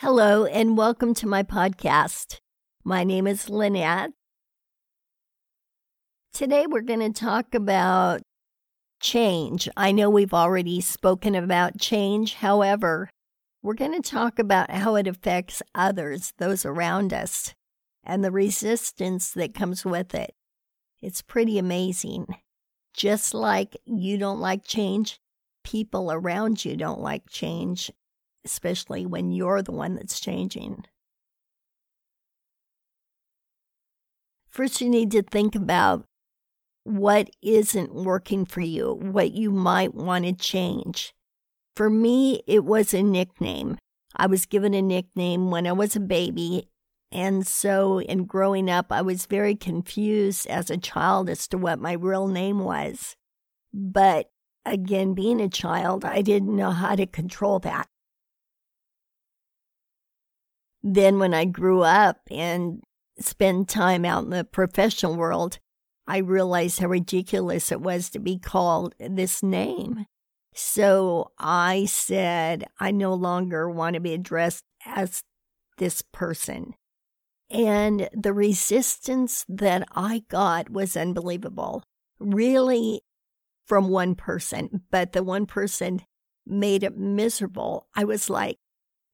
Hello, and welcome to my podcast. My name is Lynette. Today, we're going to talk about change. I know we've already spoken about change. However, we're going to talk about how it affects others, those around us, and the resistance that comes with it. It's pretty amazing. Just like you don't like change, people around you don't like change, especially when you're the one that's changing. First, you need to think about what isn't working for you, what you might want to change. For me, it was a nickname. I was given a nickname when I was a baby. And so, in growing up, I was very confused as a child as to what my real name was. But again, being a child, I didn't know how to control that. Then, when I grew up and spent time out in the professional world, I realized how ridiculous it was to be called this name. So I said, I no longer want to be addressed as this person. And the resistance that I got was unbelievable. Really, from one person, but the one person made it miserable. I was like,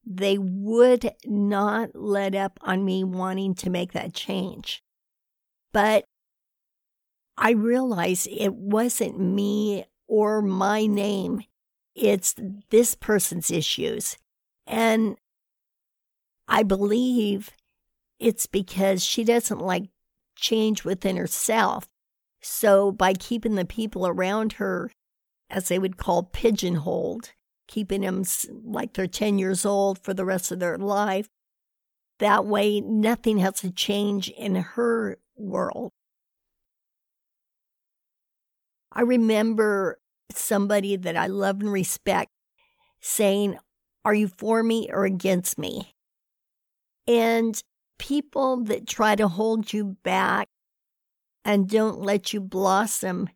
they would not let up on me wanting to make that change. But I realized it wasn't me or my name, it's this person's issues. And I believe it's because she doesn't like change within herself. So, by keeping the people around her, as they would call pigeonholed, keeping them like they're 10 years old for the rest of their life, that way nothing has to change in her world. I remember somebody that I love and respect saying, Are you for me or against me? And people that try to hold you back and don't let you blossom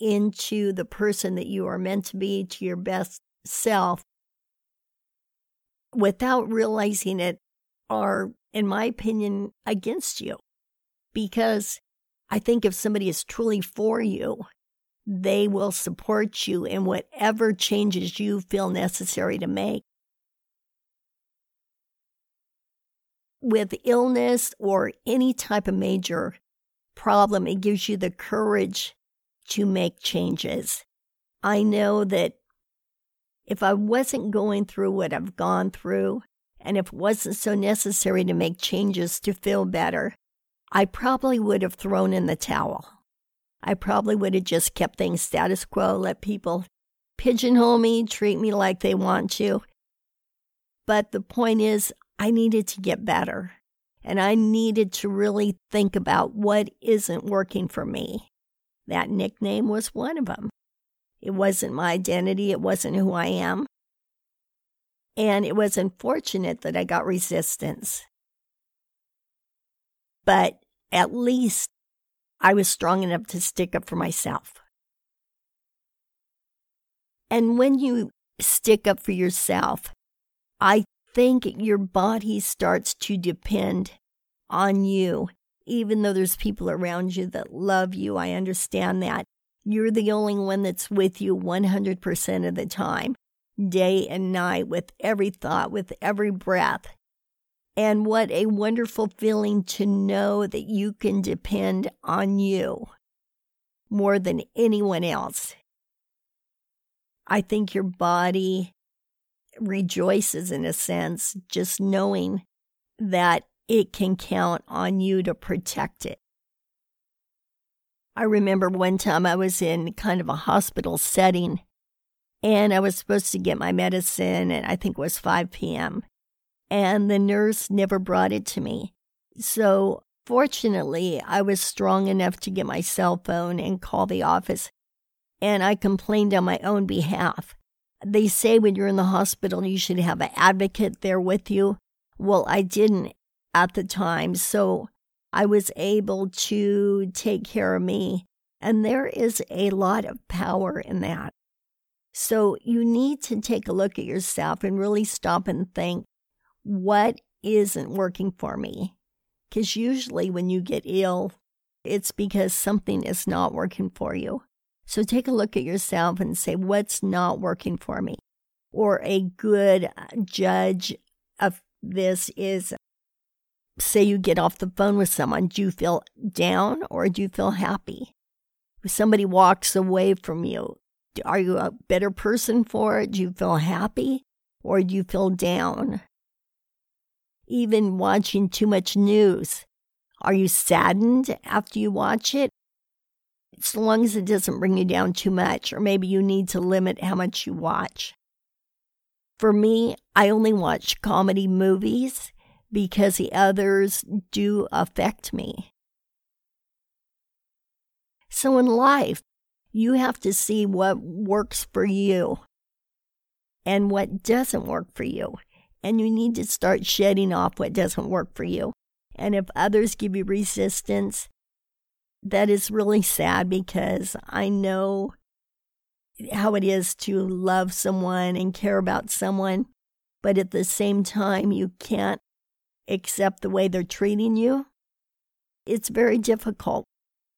into the person that you are meant to be, to your best self, without realizing it, are, in my opinion, against you. Because I think if somebody is truly for you, they will support you in whatever changes you feel necessary to make. With illness or any type of major problem, it gives you the courage to make changes. I know that if I wasn't going through what I've gone through, and if it wasn't so necessary to make changes to feel better, I probably would have thrown in the towel. I probably would have just kept things status quo, let people pigeonhole me, treat me like they want to. But the point is, I needed to get better. And I needed to really think about what isn't working for me. That nickname was one of them. It wasn't my identity, it wasn't who I am. And it was unfortunate that I got resistance. But at least I was strong enough to stick up for myself. And when you stick up for yourself, I think your body starts to depend on you. Even though there's people around you that love you, I understand that. You're the only one that's with you 100% of the time, day and night, with every thought, with every breath. And what a wonderful feeling to know that you can depend on you more than anyone else. I think your body rejoices in a sense just knowing that it can count on you to protect it. I remember one time I was in kind of a hospital setting and I was supposed to get my medicine, and I think it was 5 p.m and the nurse never brought it to me. So, fortunately, I was strong enough to get my cell phone and call the office, and I complained on my own behalf. They say when you're in the hospital, you should have an advocate there with you. Well, I didn't at the time, so I was able to take care of me. And there is a lot of power in that. So you need to take a look at yourself and really stop and think what isn't working for me? Because usually when you get ill, it's because something is not working for you. So take a look at yourself and say, what's not working for me? Or a good uh, judge of this is say you get off the phone with someone, do you feel down or do you feel happy? If somebody walks away from you, are you a better person for it? Do you feel happy or do you feel down? Even watching too much news, are you saddened after you watch it? As long as it doesn't bring you down too much, or maybe you need to limit how much you watch. For me, I only watch comedy movies because the others do affect me. So in life, you have to see what works for you and what doesn't work for you. And you need to start shedding off what doesn't work for you. And if others give you resistance, that is really sad because I know how it is to love someone and care about someone. But at the same time, you can't accept the way they're treating you, it's very difficult.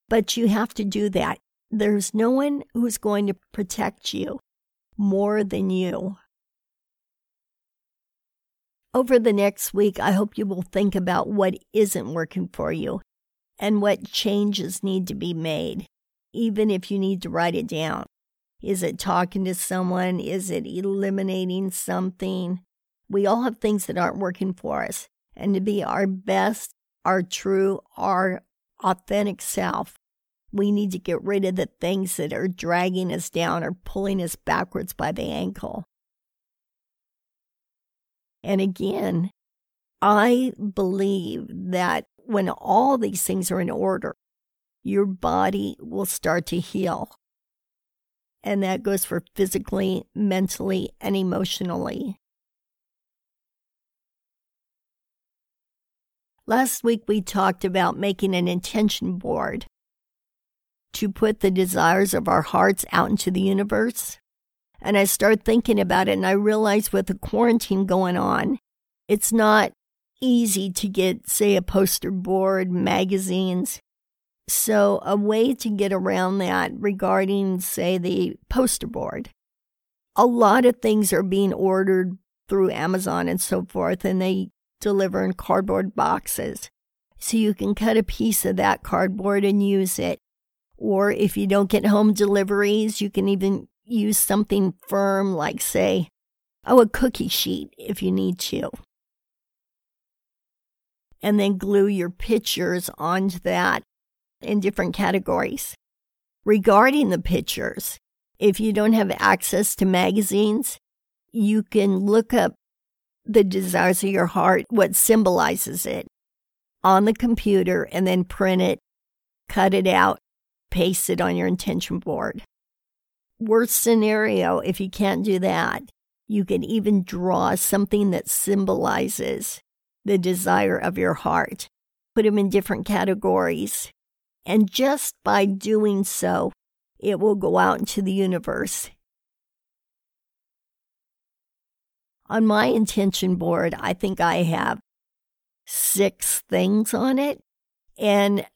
But you have to do that. There's no one who's going to protect you more than you. Over the next week, I hope you will think about what isn't working for you and what changes need to be made, even if you need to write it down. Is it talking to someone? Is it eliminating something? We all have things that aren't working for us and to be our best, our true, our authentic self, we need to get rid of the things that are dragging us down or pulling us backwards by the ankle. And again, I believe that when all these things are in order, your body will start to heal. And that goes for physically, mentally, and emotionally. Last week, we talked about making an intention board to put the desires of our hearts out into the universe. And I started thinking about it, and I realized with the quarantine going on, it's not easy to get, say, a poster board, magazines. So, a way to get around that regarding, say, the poster board, a lot of things are being ordered through Amazon and so forth, and they deliver in cardboard boxes. So you can cut a piece of that cardboard and use it. Or if you don't get home deliveries, you can even use something firm like, say, oh, a cookie sheet if you need to. And then glue your pictures onto that in different categories. Regarding the pictures, if you don't have access to magazines, you can look up the desires of your heart, what symbolizes it, on the computer and then print it, cut it out, paste it on your intention board. Worst scenario, if you can't do that, you can even draw something that symbolizes the desire of your heart. Put them in different categories. And just by doing so, it will go out into the universe On my intention board, I think I have six things on it, and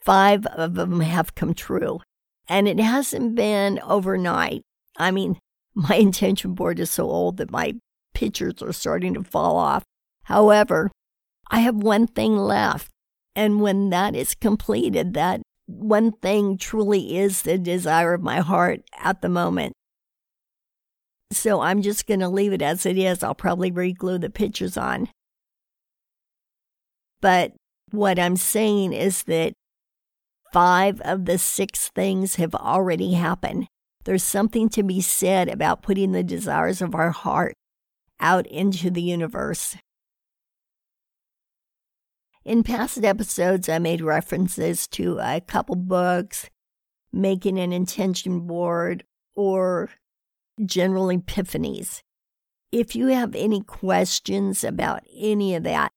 five of them have come true. And it hasn't been overnight. I mean, my intention board is so old that my pictures are starting to fall off. However, I have one thing left. And when that is completed, that one thing truly is the desire of my heart at the moment. So I'm just going to leave it as it is. I'll probably re-glue the pictures on. But what I'm saying is that five of the six things have already happened. There's something to be said about putting the desires of our heart out into the universe. In past episodes, I made references to a couple books, making an intention board, or general epiphanies. If you have any questions about any of that,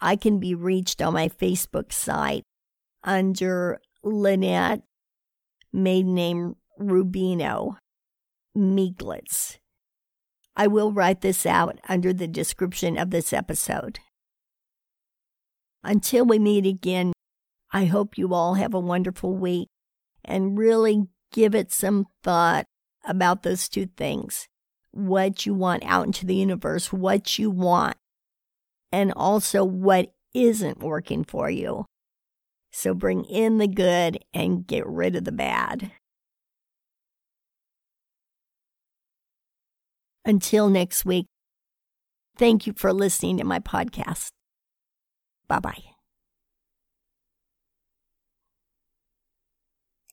I can be reached on my Facebook site under Lynette, maiden name Rubino, Meiglitz. I will write this out under the description of this episode. Until we meet again, I hope you all have a wonderful week and really give it some thought about those two things what you want out into the universe, what you want, and also what isn't working for you. So bring in the good and get rid of the bad. Until next week, thank you for listening to my podcast. Bye bye.